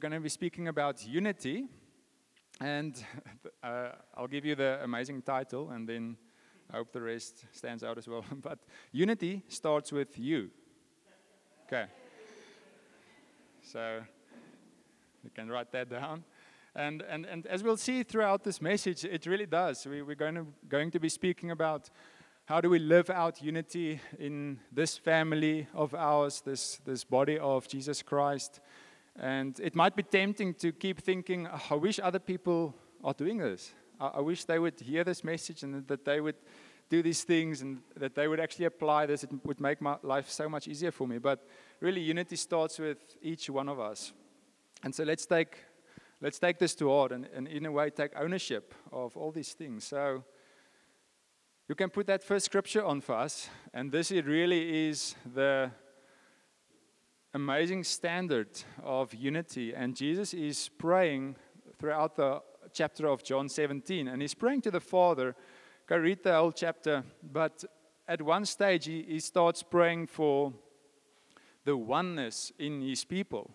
going to be speaking about unity. And uh, I'll give you the amazing title, and then I hope the rest stands out as well. but unity starts with you. Okay. So you can write that down. And, and, and as we'll see throughout this message, it really does. We, we're going to, going to be speaking about how do we live out unity in this family of ours, this, this body of Jesus Christ. And it might be tempting to keep thinking, oh, I wish other people are doing this. I, I wish they would hear this message and that they would do these things and that they would actually apply this. It would make my life so much easier for me. But really, unity starts with each one of us. And so let's take let's take this to heart and, and, in a way take ownership of all these things. So you can put that first scripture on for us, and this it really is the amazing standard of unity. And Jesus is praying throughout the chapter of John 17, and he's praying to the Father. Go read the whole chapter, but at one stage he, he starts praying for the oneness in his people.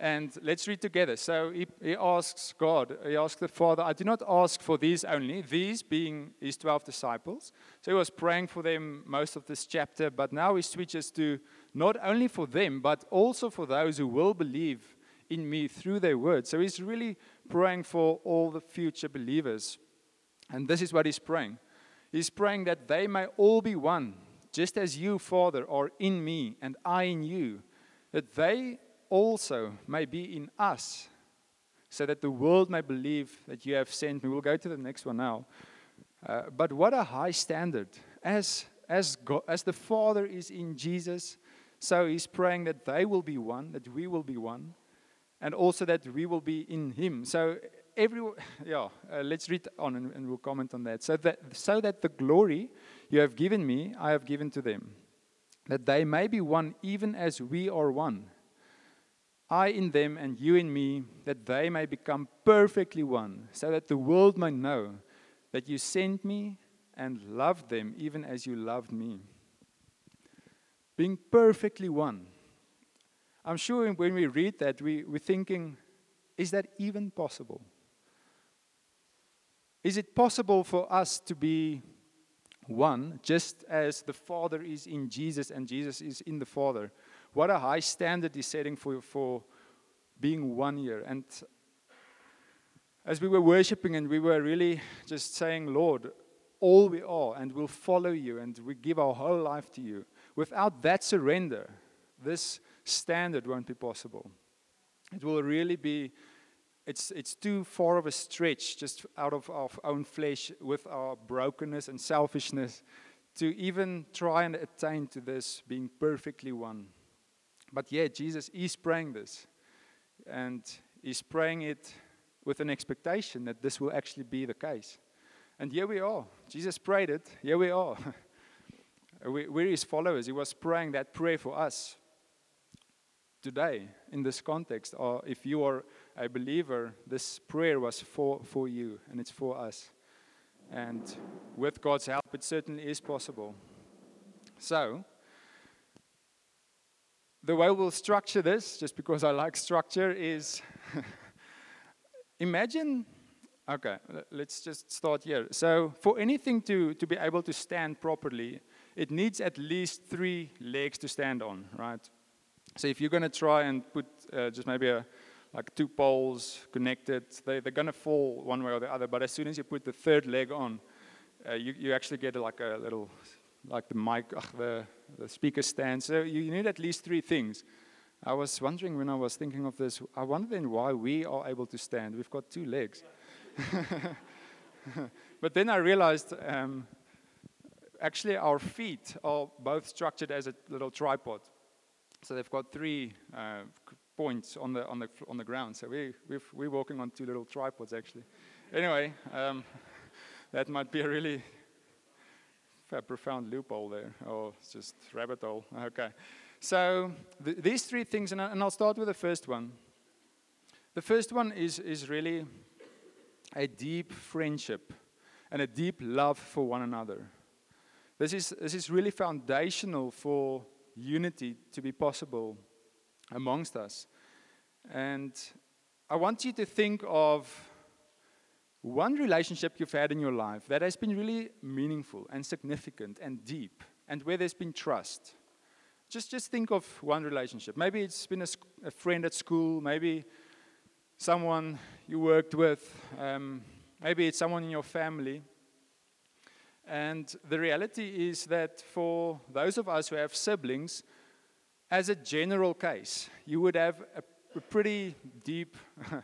And let's read together. So he, he asks God, he asks the Father, I do not ask for these only, these being his 12 disciples. So he was praying for them most of this chapter, but now he switches to not only for them, but also for those who will believe in me through their word. So he's really praying for all the future believers. And this is what he's praying. He's praying that they may all be one, just as you, Father, are in me and I in you, that they also may be in us, so that the world may believe that you have sent me. We'll go to the next one now. Uh, but what a high standard. As, as, God, as the Father is in Jesus, so he's praying that they will be one, that we will be one, and also that we will be in him. So, every, yeah, uh, let's read on and, and we'll comment on that. So that. so that the glory you have given me, I have given to them, that they may be one even as we are one I in them and you in me, that they may become perfectly one, so that the world may know that you sent me and loved them even as you loved me. Being perfectly one. I'm sure when we read that, we, we're thinking, is that even possible? Is it possible for us to be one, just as the Father is in Jesus and Jesus is in the Father? What a high standard he's setting for, for being one here. And as we were worshiping and we were really just saying, Lord, all we are, and we'll follow you, and we give our whole life to you. Without that surrender, this standard won't be possible. It will really be, it's, it's too far of a stretch just out of our own flesh with our brokenness and selfishness to even try and attain to this being perfectly one. But yeah, Jesus is praying this. And he's praying it with an expectation that this will actually be the case. And here we are. Jesus prayed it. Here we are. Uh, we're his followers. He was praying that prayer for us today in this context. Or if you are a believer, this prayer was for, for you and it's for us. And with God's help, it certainly is possible. So, the way we'll structure this, just because I like structure, is imagine. Okay, let's just start here. So, for anything to, to be able to stand properly, it needs at least three legs to stand on, right? So, if you're going to try and put uh, just maybe a, like two poles connected, they, they're going to fall one way or the other. But as soon as you put the third leg on, uh, you, you actually get like a little like the mic, ugh, the, the speaker stand. So you need at least three things. I was wondering when I was thinking of this, I wonder then why we are able to stand. We've got two legs. but then I realized um, actually our feet are both structured as a little tripod. So they've got three uh, points on the, on, the, on the ground. So we, we we're walking on two little tripods actually. Anyway, um, that might be a really a profound loophole there, or just rabbit hole. Okay. So th- these three things, and, I, and I'll start with the first one. The first one is, is really a deep friendship and a deep love for one another. This is, this is really foundational for unity to be possible amongst us. And I want you to think of one relationship you've had in your life that has been really meaningful and significant and deep, and where there's been trust. Just, just think of one relationship. Maybe it's been a, a friend at school, maybe someone you worked with, um, maybe it's someone in your family. And the reality is that for those of us who have siblings, as a general case, you would have a, pretty deep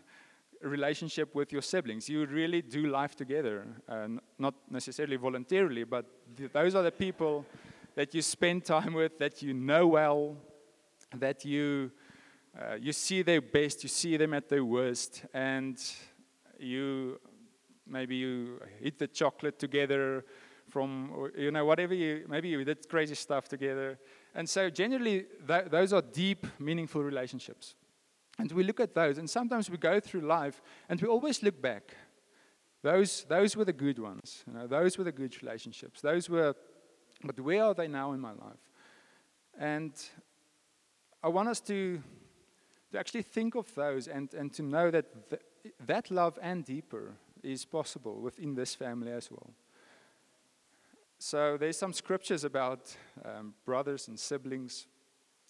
relationship with your siblings. You really do life together, uh, not necessarily voluntarily, but th- those are the people that you spend time with, that you know well, that you, uh, you see their best, you see them at their worst, and you maybe you eat the chocolate together from, you know, whatever you, maybe you did crazy stuff together. And so generally, th- those are deep, meaningful relationships. And we look at those, and sometimes we go through life and we always look back. Those, those were the good ones. You know, those were the good relationships. Those were but where are they now in my life? And I want us to, to actually think of those and, and to know that th- that love and deeper is possible within this family as well. So there's some scriptures about um, brothers and siblings,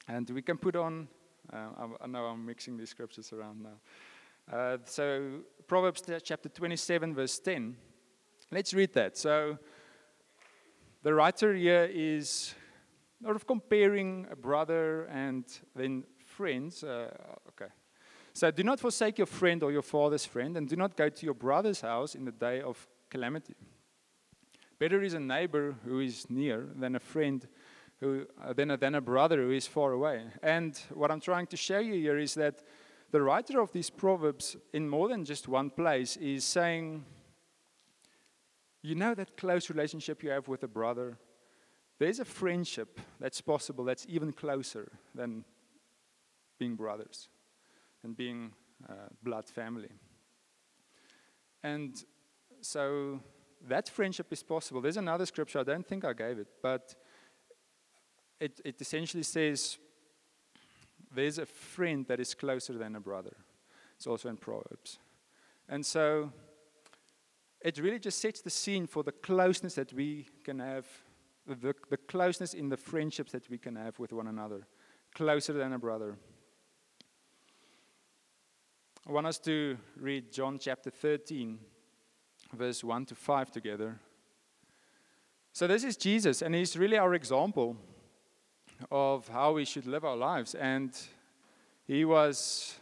and we can put on. Uh, I, know I'm mixing these scriptures around now. Uh, so Proverbs chapter 27, verse 10. Let's read that. So the writer here is sort of comparing a brother and then friends. Uh, okay. So do not forsake your friend or your father's friend, and do not go to your brother's house in the day of calamity. Better is a neighbor who is near than a friend who, uh, than, a, than a brother who is far away. And what I'm trying to show you here is that the writer of these proverbs, in more than just one place, is saying you know that close relationship you have with a brother? There's a friendship that's possible that's even closer than being brothers and being uh, blood family. And so that friendship is possible. There's another scripture, I don't think I gave it, but it, it essentially says there's a friend that is closer than a brother. It's also in Proverbs. And so it really just sets the scene for the closeness that we can have, the, the closeness in the friendships that we can have with one another, closer than a brother. I want us to read John chapter 13, verse 1 to 5 together. So, this is Jesus, and he's really our example of how we should live our lives. And he was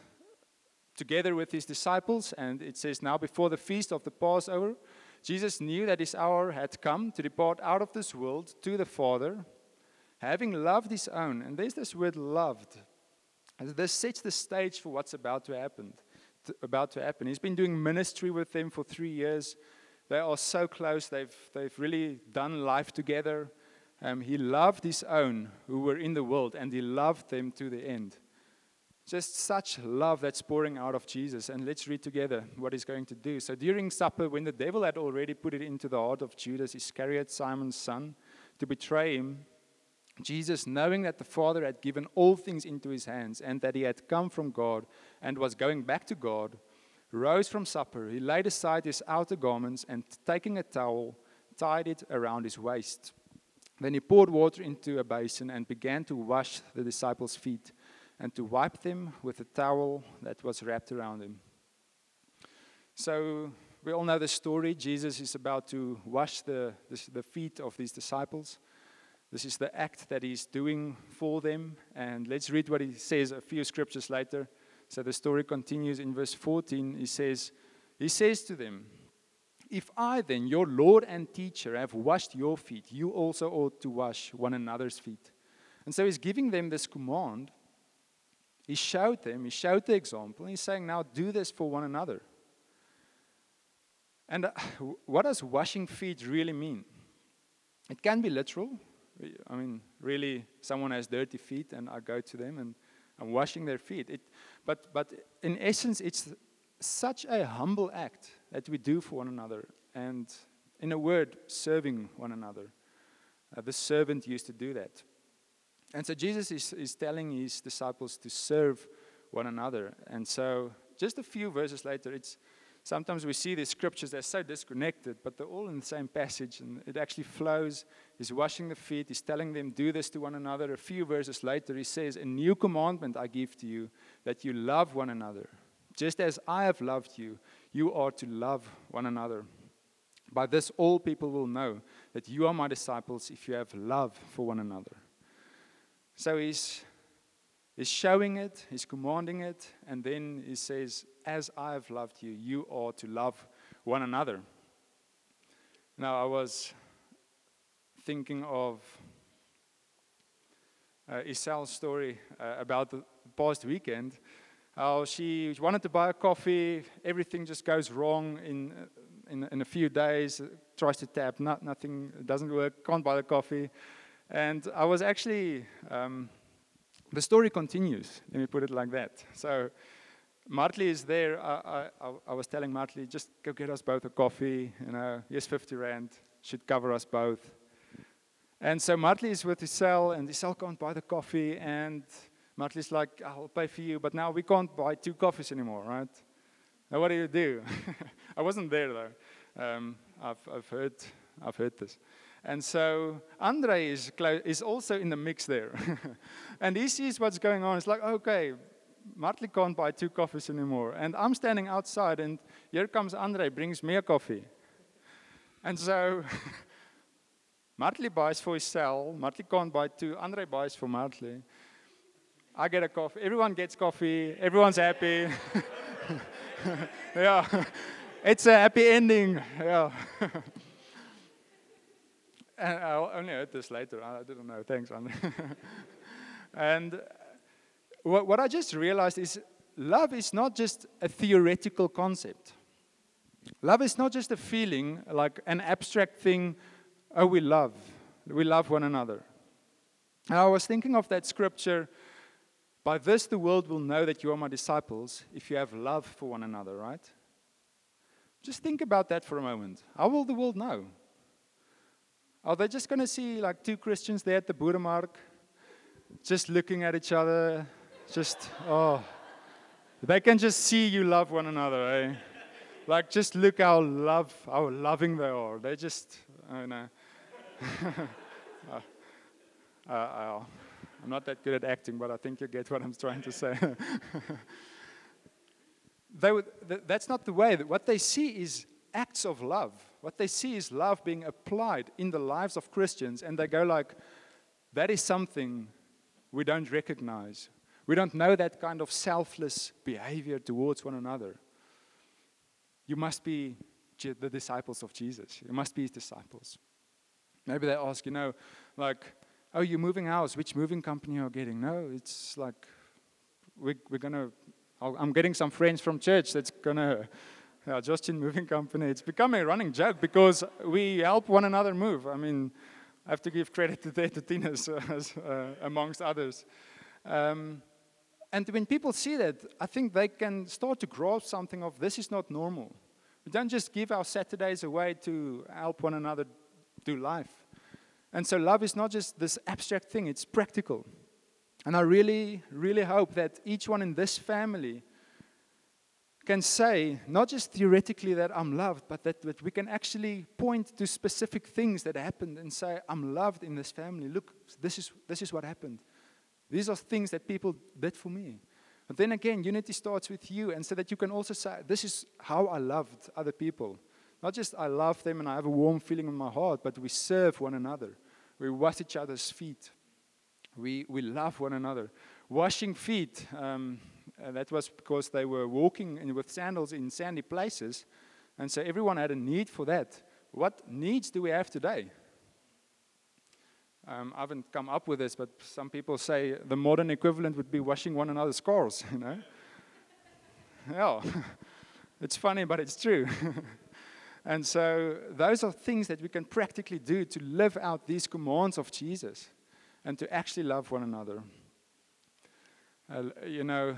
together with his disciples. And it says, Now before the feast of the Passover, Jesus knew that his hour had come to depart out of this world to the Father, having loved his own. And there's this word loved. And this sets the stage for what's about to happen. About to happen. He's been doing ministry with them for three years. They are so close. They've, they've really done life together. Um, he loved his own who were in the world, and he loved them to the end. Just such love that's pouring out of Jesus. And let's read together what he's going to do. So during supper, when the devil had already put it into the heart of Judas Iscariot, Simon's son, to betray him, Jesus, knowing that the Father had given all things into his hands and that he had come from God and was going back to God, rose from supper. He laid aside his outer garments and, taking a towel, tied it around his waist. Then he poured water into a basin and began to wash the disciples' feet and to wipe them with a towel that was wrapped around him. So, we all know the story. Jesus is about to wash the, the, the, feet of these disciples. This is the act that he's doing for them. And let's read what he says a few scriptures later. So the story continues in verse 14. He says, He says to them, If I then, your Lord and teacher, have washed your feet, you also ought to wash one another's feet. And so he's giving them this command he showed them, he showed the example, and he's saying, now do this for one another. And uh, what does washing feet really mean? It can be literal. I mean, really, someone has dirty feet, and I go to them and I'm washing their feet. It, but, but in essence, it's such a humble act that we do for one another. And in a word, serving one another. Uh, the servant used to do that. And so Jesus is, is telling his disciples to serve one another. And so just a few verses later, it's sometimes we see these scriptures, they're so disconnected, but they're all in the same passage and it actually flows. He's washing the feet, he's telling them, do this to one another. A few verses later, he says, A new commandment I give to you, that you love one another. Just as I have loved you, you are to love one another. By this, all people will know that you are my disciples if you have love for one another. So he's, he's showing it, he's commanding it, and then he says, As I have loved you, you are to love one another. Now, I was thinking of uh, Isel's story uh, about the past weekend. How she wanted to buy a coffee, everything just goes wrong in, in, in a few days, tries to tap, not, nothing doesn't work, can't buy the coffee. And I was actually, um, the story continues, let me put it like that. So, Martley is there. I, I, I, was telling Martley, just go get us both a coffee. You know, here's 50 Rand, should cover us both. And so Martley is with Isel, and Isel can't buy the coffee. And Martley's like, I'll pay for you, but now we can't buy two coffees anymore, right? Now, what do you do? I wasn't there, though. Um, I've, I've, heard, I've heard this. And so Andre is, is also in the mix there. and he sees what's going on. It's like, okay, Martley can't buy two coffees anymore. And I'm standing outside, and here comes Andre, brings me a coffee. And so Martley buys for Isel. Martley can't buy two. Andre buys for Martley. I get a coffee. Everyone gets coffee. Everyone's happy. yeah. It's a happy ending. Yeah. And I only heard this later. I didn't know. Thanks, Andy. and what, what I just realized is love is not just a theoretical concept. Love is not just a feeling, like an abstract thing, oh, we love. We love one another. And I was thinking of that scripture by this the world will know that you are my disciples if you have love for one another, right? Just think about that for a moment. How will the world know? Are they just going to see like two Christians there at the Buddha mark, just looking at each other? Just, oh. They can just see you love one another, eh? Like, just look how love, how loving they are. They just, I know. uh, uh, uh, I'm not that good at acting, but I think you get what I'm trying to say. they would, th- that's not the way. What they see is acts of love. What they see is love being applied in the lives of Christians, and they go like, that is something we don't recognize. We don't know that kind of selfless behavior towards one another. You must be the disciples of Jesus. You must be his disciples. Maybe they ask, you know, like, oh, you're moving house. Which moving company are you getting? No, it's like, we, we're going to, I'm getting some friends from church that's going to yeah, Justin Moving Company. It's become a running joke because we help one another move. I mean, I have to give credit to the Tinas uh, amongst others. Um, and when people see that, I think they can start to grasp something of this is not normal. We don't just give our Saturdays away to help one another do life. And so love is not just this abstract thing, it's practical. And I really, really hope that each one in this family can say, not just theoretically that I'm loved, but that, that we can actually point to specific things that happened and say, I'm loved in this family. Look, this is, this is what happened. These are things that people did for me. But then again, unity starts with you, and so that you can also say, This is how I loved other people. Not just I love them and I have a warm feeling in my heart, but we serve one another. We wash each other's feet. We, we love one another. Washing feet. Um, uh, that was because they were walking in, with sandals in sandy places. And so everyone had a need for that. What needs do we have today? Um, I haven't come up with this, but some people say the modern equivalent would be washing one another's cars, you know? yeah. it's funny, but it's true. and so those are things that we can practically do to live out these commands of Jesus and to actually love one another. Uh, you know,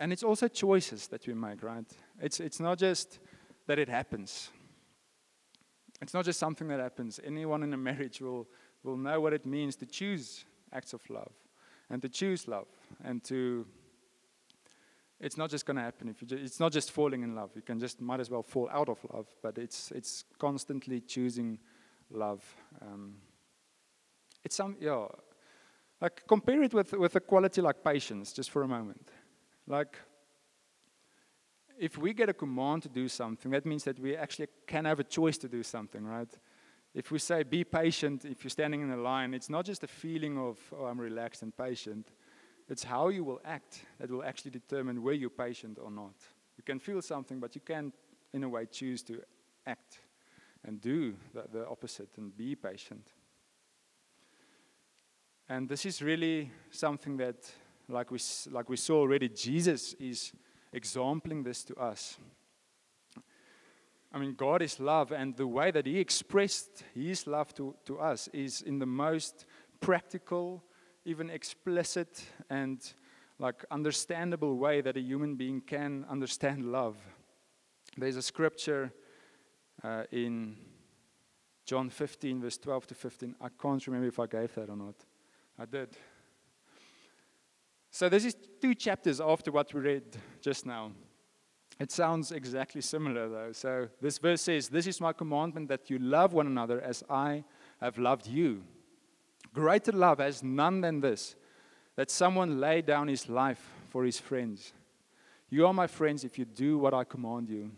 and it's also choices that we make, right? It's, it's not just that it happens. It's not just something that happens. Anyone in a marriage will, will know what it means to choose acts of love and to choose love and to it's not just going to happen if you just, it's not just falling in love. You can just might as well fall out of love but it's it's constantly choosing love um, it's some yeah like compare it with with a quality like patience just for a moment. Like if we get a command to do something that means that we actually can have a choice to do something right if we say be patient if you're standing in a line it's not just a feeling of oh i'm relaxed and patient it's how you will act that will actually determine whether you're patient or not. You can feel something, but you can, in a way, choose to act and do the, the opposite and be patient. And this is really something that, like we, like we saw already, Jesus is exempling this to us. I mean, God is love, and the way that He expressed His love to, to us is in the most practical, even explicit and like understandable way that a human being can understand love. There's a scripture uh, in John 15, verse 12 to 15. I can't remember if I gave that or not. I did. So, this is two chapters after what we read just now. It sounds exactly similar, though. So, this verse says, This is my commandment that you love one another as I have loved you. Greater love has none than this that someone lay down his life for his friends. You are my friends if you do what I command you.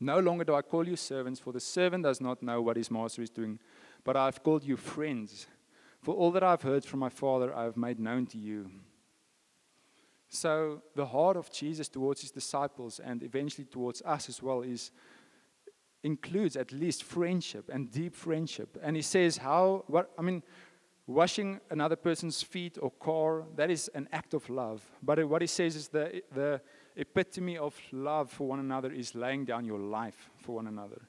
No longer do I call you servants, for the servant does not know what his master is doing, but I have called you friends. For all that I have heard from my Father, I have made known to you. So, the heart of Jesus towards his disciples and eventually towards us as well is includes at least friendship and deep friendship. And he says, How, what, I mean, washing another person's feet or car, that is an act of love. But what he says is the, the epitome of love for one another is laying down your life for one another.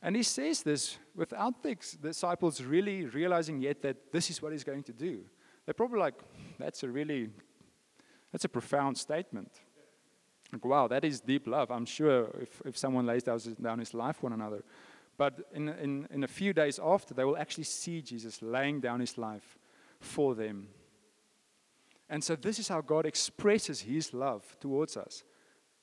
And he says this without the disciples really realizing yet that this is what he's going to do. They're probably like, that's a really, that's a profound statement. Like, wow, that is deep love. I'm sure if, if someone lays down his life for one another. But in, in, in a few days after, they will actually see Jesus laying down his life for them. And so, this is how God expresses his love towards us.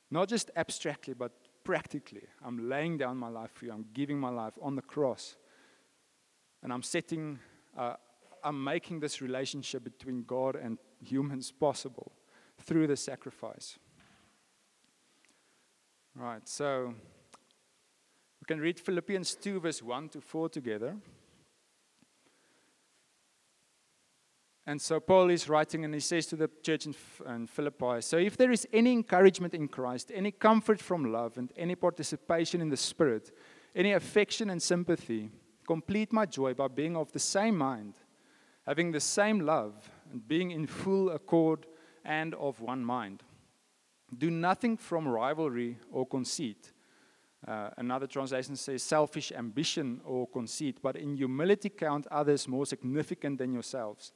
Not just abstractly, but practically. I'm laying down my life for you, I'm giving my life on the cross. And I'm setting, uh, I'm making this relationship between God and humans possible through the sacrifice. Right, so we can read Philippians 2, verse 1 to 4 together. And so Paul is writing and he says to the church in, in, Philippi So if there is any encouragement in Christ, any comfort from love, and any participation in the Spirit, any affection and sympathy, complete my joy by being of the same mind, having the same love, and being in full accord and of one mind. Do nothing from rivalry or conceit uh, another translation says selfish ambition or conceit, but in humility count others more significant than yourselves.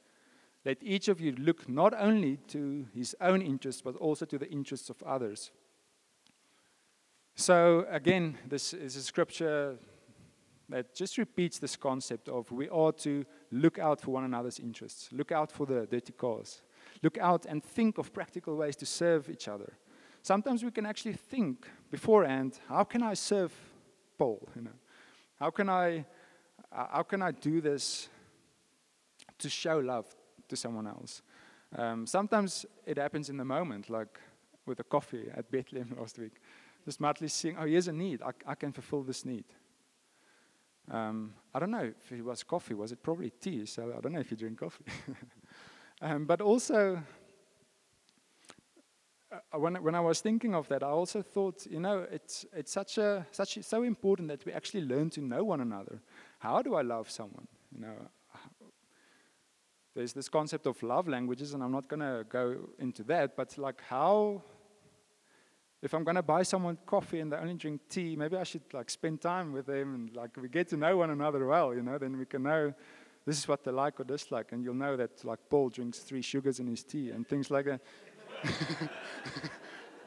Let each of you look not only to his own interests, but also to the interests of others. So, again, this is a scripture that just repeats this concept of we ought to look out for one another's interests, look out for the dirty cause, look out and think of practical ways to serve each other sometimes we can actually think beforehand, how can I serve Paul? You know, how can I, uh, how can I do this to show love to someone else? Um, sometimes it happens in the moment, like with the coffee at Bethlehem last week. Just madly seeing, oh, here's a need. I, I can fulfill this need. Um, I don't know if it was coffee. Was it probably tea? So I don't know if you drink coffee. um, but also, uh, when, when I was thinking of that, I also thought, you know, it's, it's such a, such a, so important that we actually learn to know one another. How do I love someone? You know, there's this concept of love languages, and I'm not going to go into that, but like how, if I'm going to buy someone coffee and they only drink tea, maybe I should like spend time with them and like we get to know one another well, you know, then we can know this is what they like or dislike, and you'll know that like Paul drinks three sugars in his tea and things like that.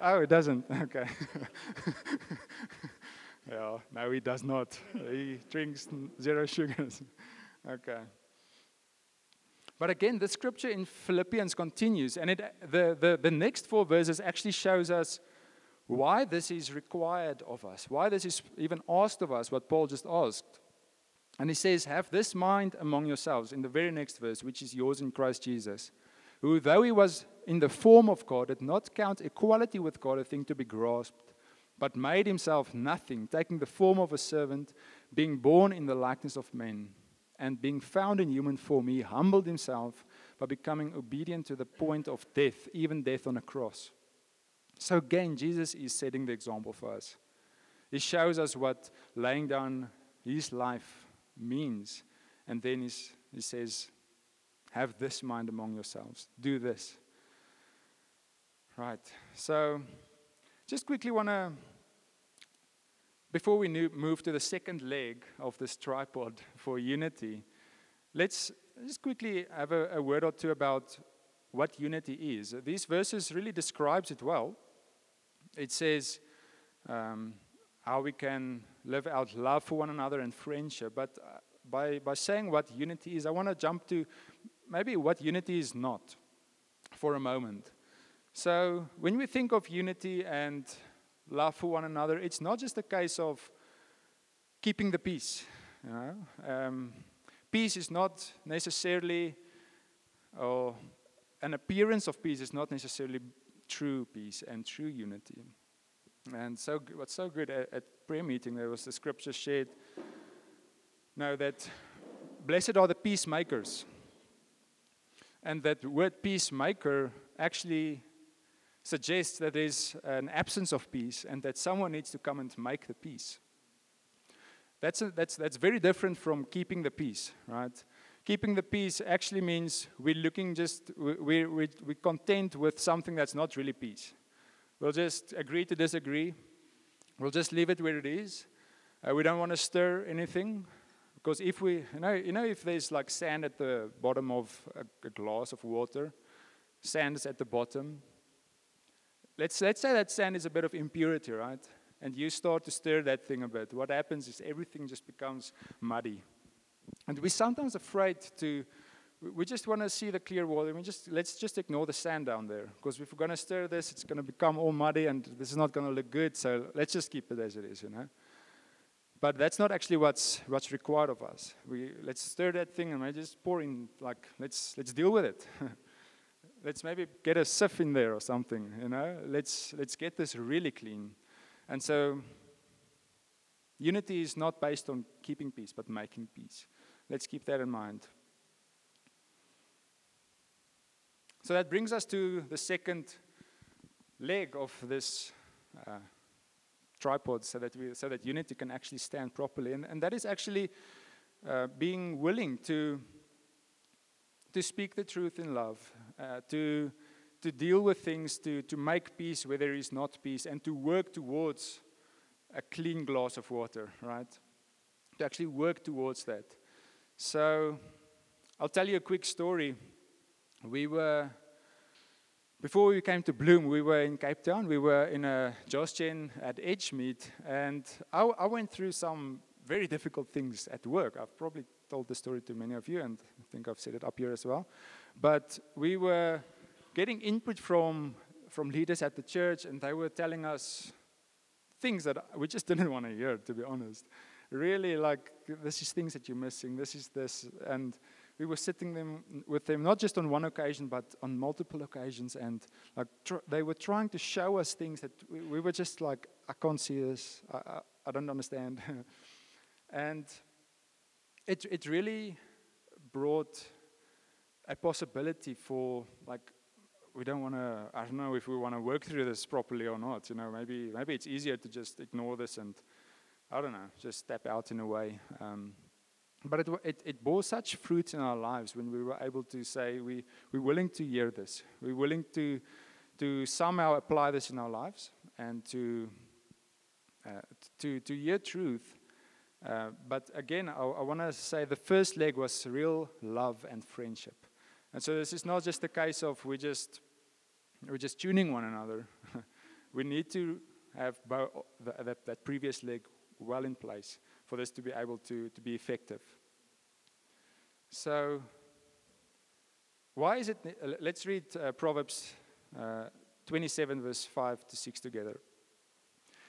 oh, it doesn't. Okay. yeah, no, he does not. He drinks zero sugars. okay. But again, the scripture in Philippians continues, and it, the, the, the next four verses actually shows us why this is required of us, why this is even asked of us, what Paul just asked. And he says, Have this mind among yourselves, in the very next verse, which is yours in Christ Jesus, who, though he was in the form of God, did not count equality with God a thing to be grasped, but made himself nothing, taking the form of a servant, being born in the likeness of men. And being found in human form, he humbled himself by becoming obedient to the point of death, even death on a cross. So again, Jesus is setting the example for us. He shows us what laying down his life means. And then he says, Have this mind among yourselves. Do this. Right. So, just quickly want to, before we move to the second leg of this tripod for unity, let's just quickly have a, a word or two about what unity is. These verses really describes it well. It says, um, how we can live out love for one another and friendship. But uh, by, by saying what unity is, I want to jump to maybe what unity is not for a moment. So, when we think of unity and love for one another, it's not just a case of keeping the peace. You know? Um, peace is not necessarily, or an appearance of peace is not necessarily true peace and true unity. And so, what's so good at, at prayer meeting, there was the scripture shared. Now that blessed are the peacemakers, and that word peacemaker actually suggests that there's an absence of peace, and that someone needs to come and make the peace. That's a, that's that's very different from keeping the peace, right? Keeping the peace actually means we're looking just we we we're content with something that's not really peace We'll just agree to disagree. We'll just leave it where it is. Uh, we don't want to stir anything. Because if we, you know, you know, if there's like sand at the bottom of a, a glass of water, sand is at the bottom. Let's, let's say that sand is a bit of impurity, right? And you start to stir that thing a bit. What happens is everything just becomes muddy. And we're sometimes afraid to we just want to see the clear water. We just let's just ignore the sand down there because if we're going to stir this, it's going to become all muddy and this is not going to look good. So let's just keep it as it is, you know. But that's not actually what's what's required of us. We let's stir that thing and we just pour in like let's let's deal with it. let's maybe get a sieve in there or something, you know. Let's let's get this really clean. And so unity is not based on keeping peace, but making peace. Let's keep that in mind. So that brings us to the second leg of this uh, tripod so that, we, so that unity can actually stand properly. And, and that is actually uh, being willing to, to speak the truth in love, uh, to, to deal with things, to, to make peace where there is not peace, and to work towards a clean glass of water, right? To actually work towards that. So I'll tell you a quick story we were, before we came to Bloem, we were in Cape Town. We were in a Josh Gen at Edgemead, and I, I went through some very difficult things at work. I've probably told the story to many of you, and I think I've said it up here as well. But we were getting input from from leaders at the church, and they were telling us things that we just didn't want to hear, to be honest. Really, like this is things that you're missing. This is this, and we were sitting them with them not just on one occasion but on multiple occasions and like tr- they were trying to show us things that we, we were just like i can't see this. I, I, I don't understand. And it, it really brought a possibility for like we don't want to i don't know if we want to work through this properly or not you know maybe maybe it's easier to just ignore this and i don't know just step out in a way um, but it, it, it, bore such fruit in our lives when we were able to say, we, we're willing to hear this. We're willing to, to somehow apply this in our lives and to, uh, to, to hear truth. Uh, but again, I, I want to say the first leg was real love and friendship. And so this is not just a case of we just, we're just tuning one another. we need to have bo- that, that previous leg well in place for this to be able to, to be effective. So, Why is it? Let's read uh, Proverbs uh, 27, verse 5 to 6 together.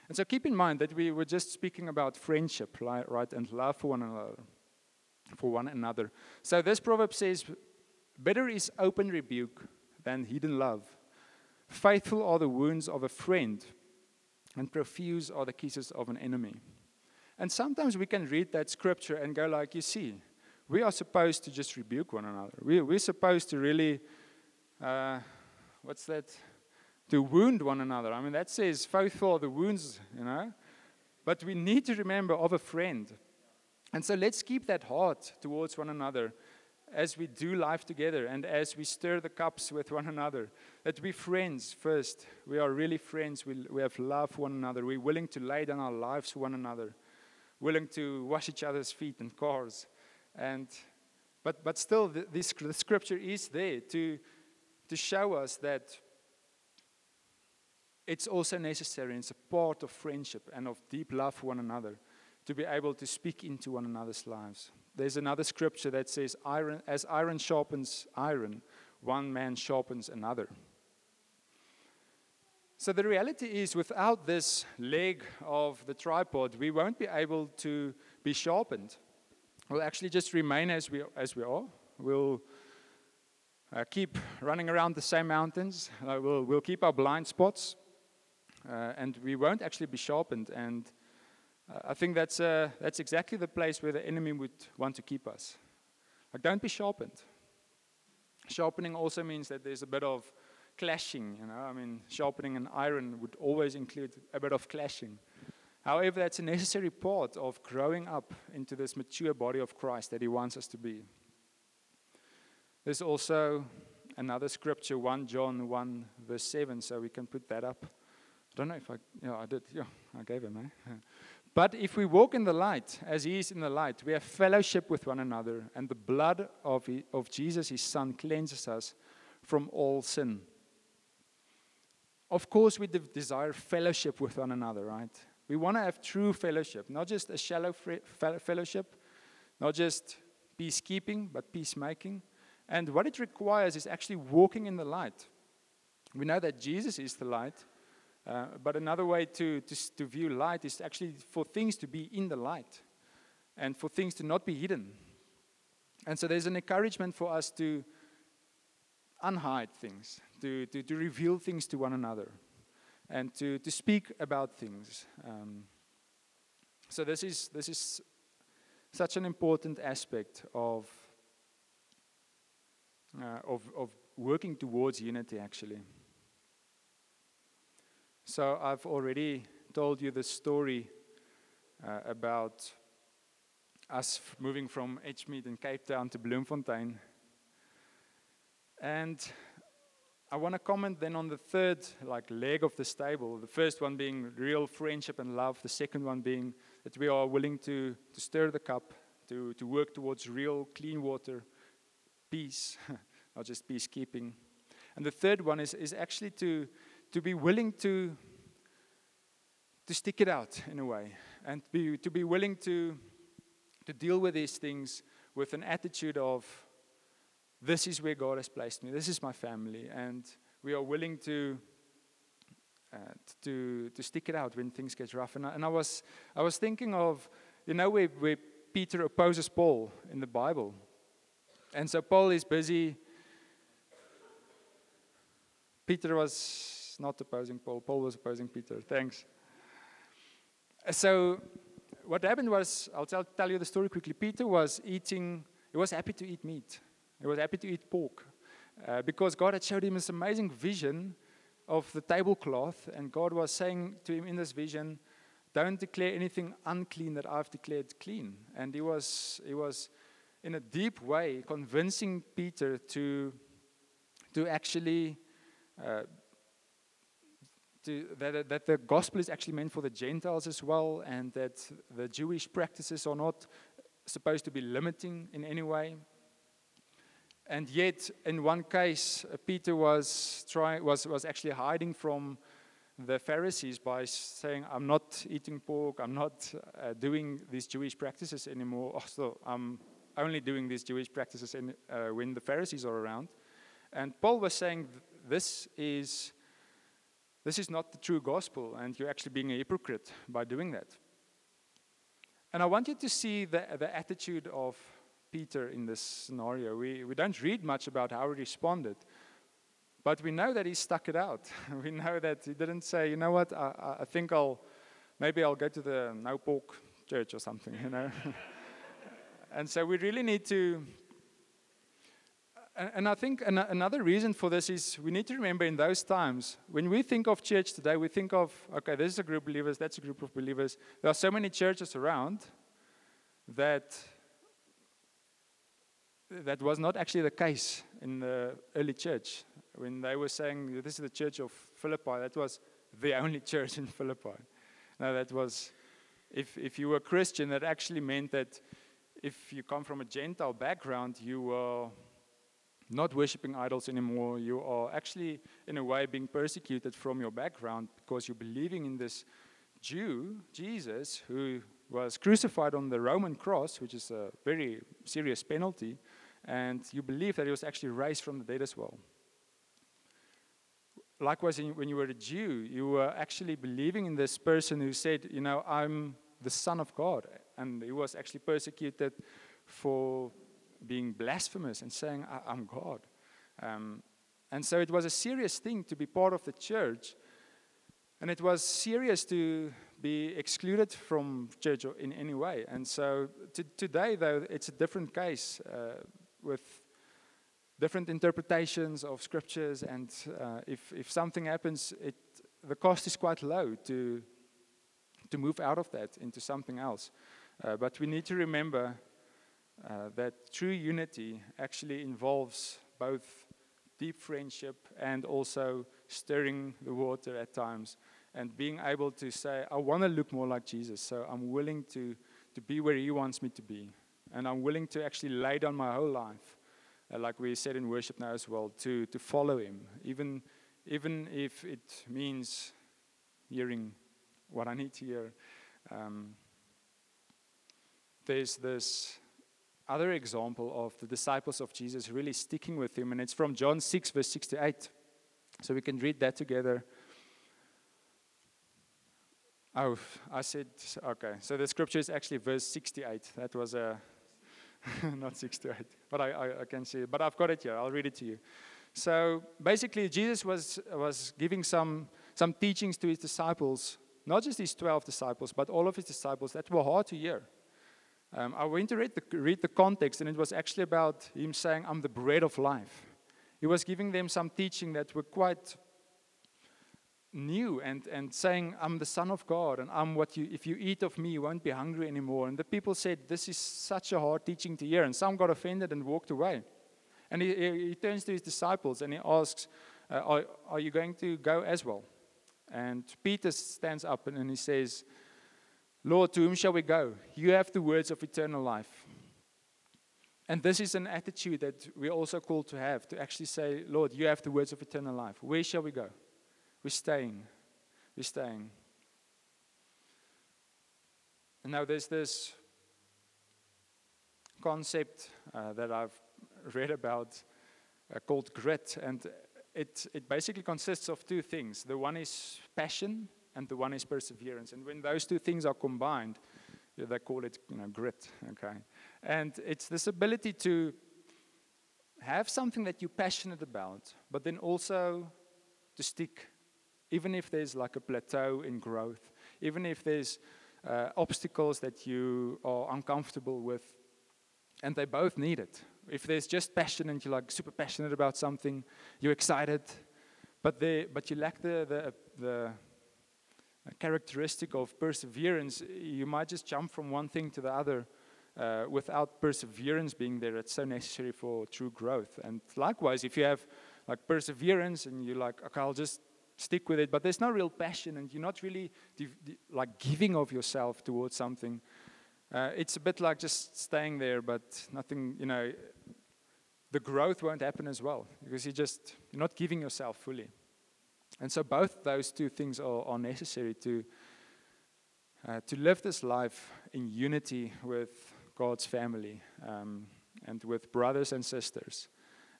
And so keep in mind that we were just speaking about friendship, right, and love for one another. For one another. So this proverb says, Better is open rebuke than hidden love. Faithful are the wounds of a friend, and profuse are the kisses of an enemy. And sometimes we can read that scripture and go like, you see, we are supposed to just rebuke one another. We, we're supposed to really, uh, what's that? To wound one another. I mean, that says faithful are the wounds, you know. But we need to remember of a friend. And so let's keep that heart towards one another as we do life together and as we stir the cups with one another. That we friends first. We are really friends. We, we have love for one another. We're willing to lay down our lives for one another, willing to wash each other's feet and cars. And, but, but still, the, this, the scripture is there to, to show us that it's also necessary and it's a part of friendship and of deep love for one another to be able to speak into one another's lives. There's another scripture that says, iron, as iron sharpens iron, one man sharpens another. So the reality is, without this leg of the tripod, we won't be able to be sharpened. We'll actually just remain as we, as we are. We'll uh, keep running around the same mountains. Uh, we'll, we'll keep our blind spots. Uh, and we won't actually be sharpened. And uh, I think that's, uh, that's exactly the place where the enemy would want to keep us. Like, don't be sharpened. Sharpening also means that there's a bit of clashing, you know. I mean, sharpening an iron would always include a bit of clashing. However, that's a necessary part of growing up into this mature body of Christ that He wants us to be. There's also another scripture, 1 John 1, verse 7, so we can put that up. I don't know if I, yeah, I did, yeah, I gave him, eh? But if we walk in the light, as He is in the light, we have fellowship with one another, and the blood of, he, of Jesus, His Son, cleanses us from all sin. Of course, we de- desire fellowship with one another, right? We want to have true fellowship, not just a shallow fellowship, not just peacekeeping, but peacemaking. And what it requires is actually walking in the light. We know that Jesus is the light, uh, but another way to, to, to view light is actually for things to be in the light and for things to not be hidden. And so there's an encouragement for us to unhide things, to, to, to reveal things to one another, and to, to speak about things. Um, so this is, this is such an important aspect of, uh, of, of working towards unity, actually. So I've already told you the story uh, about us moving from Edgemead in Cape Town to Bloemfontein. And I want to comment then on the third like leg of the stable. The first one being real friendship and love. The second one being that we are willing to, to stir the cup, to, to work towards real clean water, peace, not just peacekeeping. And the third one is, is actually to, to be willing to, to stick it out in a way and be, to be willing to, to deal with these things with an attitude of, this is where God has placed me, this is my family, and we are willing to. Uh, to to stick it out when things get rough, and I, and I was I was thinking of you know where, where Peter opposes Paul in the Bible, and so Paul is busy. Peter was not opposing Paul. Paul was opposing Peter. Thanks. So, what happened was, I'll tell, tell you the story quickly. Peter was eating, he was happy to eat meat, he was happy to eat pork uh, because God had showed him this amazing vision of the tablecloth, and God was saying to him in this vision, Don't declare anything unclean that I've declared clean. And he was, he was in a deep way convincing Peter to, to actually. Uh, to, that, that the gospel is actually meant for the Gentiles as well, and that the Jewish practices are not supposed to be limiting in any way. And yet, in one case, Peter was, try, was, was actually hiding from the Pharisees by saying, I'm not eating pork, I'm not uh, doing these Jewish practices anymore. Oh, so I'm only doing these Jewish practices in, uh, when the Pharisees are around. and Paul was saying this is this is not the true gospel, and you're actually being a hypocrite by doing that. And I want you to see the, the attitude of Peter in this scenario. We, we don't read much about how he responded, but we know that he stuck it out. we know that he didn't say, you know what, I, I think I'll, maybe I'll go to the no pork church or something, you know. and so we really need to and I think another reason for this is we need to remember in those times, when we think of church today, we think of, okay, this is a group of believers, that's a group of believers. There are so many churches around that that was not actually the case in the early church. When they were saying, this is the church of Philippi, that was the only church in Philippi. No, that was, if, if you were a Christian, that actually meant that if you come from a Gentile background, you were not worshiping idols anymore. You are actually, in a way, being persecuted from your background because you're believing in this Jew, Jesus, who was crucified on the Roman cross, which is a very serious penalty, and you believe that he was actually raised from the dead as well. Likewise, when you were a Jew, you were actually believing in this person who said, You know, I'm the Son of God. And he was actually persecuted for being blasphemous and saying, I- am God. Um, and so it was a serious thing to be part of the church. And it was serious to be excluded from church in any way. And so to, today, though, it's a different case uh, with different interpretations of scriptures. And uh, if, if something happens, it, the cost is quite low to, to move out of that into something else. Uh, but we need to remember uh, that true unity actually involves both deep friendship and also stirring the water at times and being able to say, I want to look more like Jesus, so I'm willing to, to be where He wants me to be. And I'm willing to actually lay down my whole life, uh, like we said in worship now as well, to, to follow Him, even, even if it means hearing what I need to hear. Um, there's this other example of the disciples of Jesus really sticking with him, and it's from John 6, verse 68. So we can read that together. Oh, I said, okay. So the scripture is actually verse 68. That was a, not 68, but I, I, I, can see it. But I've got it here. I'll read it to you. So basically, Jesus was, was giving some, some teachings to his disciples, not just his 12 disciples, but all of his disciples that were hard to hear. Um, I went to read the, read the context, and it was actually about him saying, I'm the bread of life. He was giving them some teaching that were quite new and, and saying, I'm the Son of God, and I'm what you, if you eat of me, you won't be hungry anymore. And the people said, This is such a hard teaching to hear. And some got offended and walked away. And he, he turns to his disciples and he asks, uh, are, are you going to go as well? And Peter stands up and, and he says, Lord, to whom shall we go? You have the words of eternal life. And this is an attitude that we're also called to have to actually say, Lord, you have the words of eternal life. Where shall we go? We're staying. We're staying. And now there's this concept uh, that I've read about uh, called grit. And it, it basically consists of two things the one is passion, and the one is perseverance. And when those two things are combined, they call it you know, grit. Okay, and it's this ability to have something that you're passionate about, but then also to stick, even if there's like a plateau in growth, even if there's uh, obstacles that you are uncomfortable with, and they both need it. If there's just passion and you're like super passionate about something, you're excited, but, they, but you lack the, the, the characteristic of perseverance, you might just jump from one thing to the other uh, without perseverance being there. It's so necessary for true growth. And likewise, if you have like perseverance and you're like, okay, I'll just stick with it, but there's no real passion and you're not really like giving of yourself towards something, uh, it's a bit like just staying there, but nothing, you know, the growth won't happen as well because you're just, you're not giving yourself fully. And so both those two things are, are necessary to, uh, to live this life in unity with God's family um, and with brothers and sisters.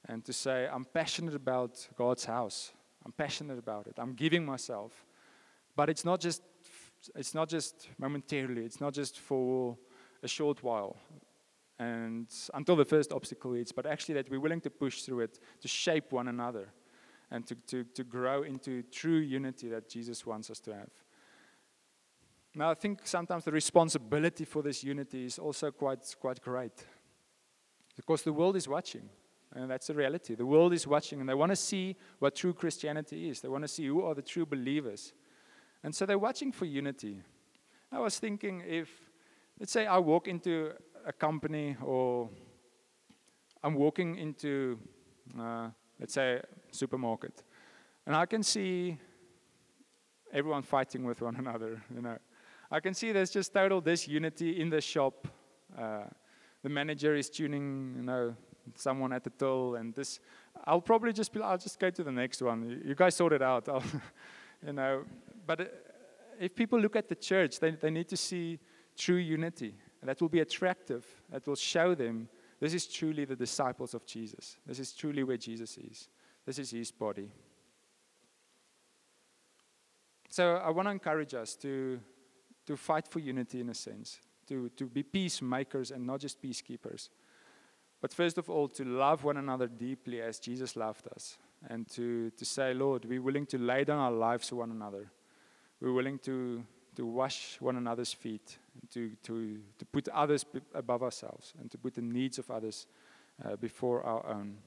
and to say, I'm passionate about God's house. I'm passionate about it. I'm giving myself. But it's not just it's not just momentarily, it's not just for a short while and until the first obstacle hits, but actually that we're willing to push through it to shape one another and to, to, to grow into true unity that Jesus wants us to have. Now, I think sometimes the responsibility for this unity is also quite, quite great because the world is watching. And that's the reality. The world is watching and they want to see what true Christianity is. They want to see who are the true believers. And so they're watching for unity. I was thinking if, let's say, I walk into a company or I'm walking into, uh, let's say, a supermarket, and I can see everyone fighting with one another, you know. I can see there's just total disunity in the shop. Uh, the manager is tuning, you know, someone at the till, and this. I'll probably just be. I'll just go to the next one. You guys sort it out. I'll, you know, but uh, if people look at the church, they they need to see true unity. That will be attractive. That will show them this is truly the disciples of Jesus. This is truly where Jesus is. This is his body. So I want to encourage us to, to fight for unity in a sense to, to be peacemakers and not just peacekeepers. But first of all, to love one another deeply as Jesus loved us. And to, to say, Lord, we're willing to lay down our lives for one another. We're willing to, to wash one another's feet, and to, to, to put others above ourselves, and to put the needs of others uh, before our own.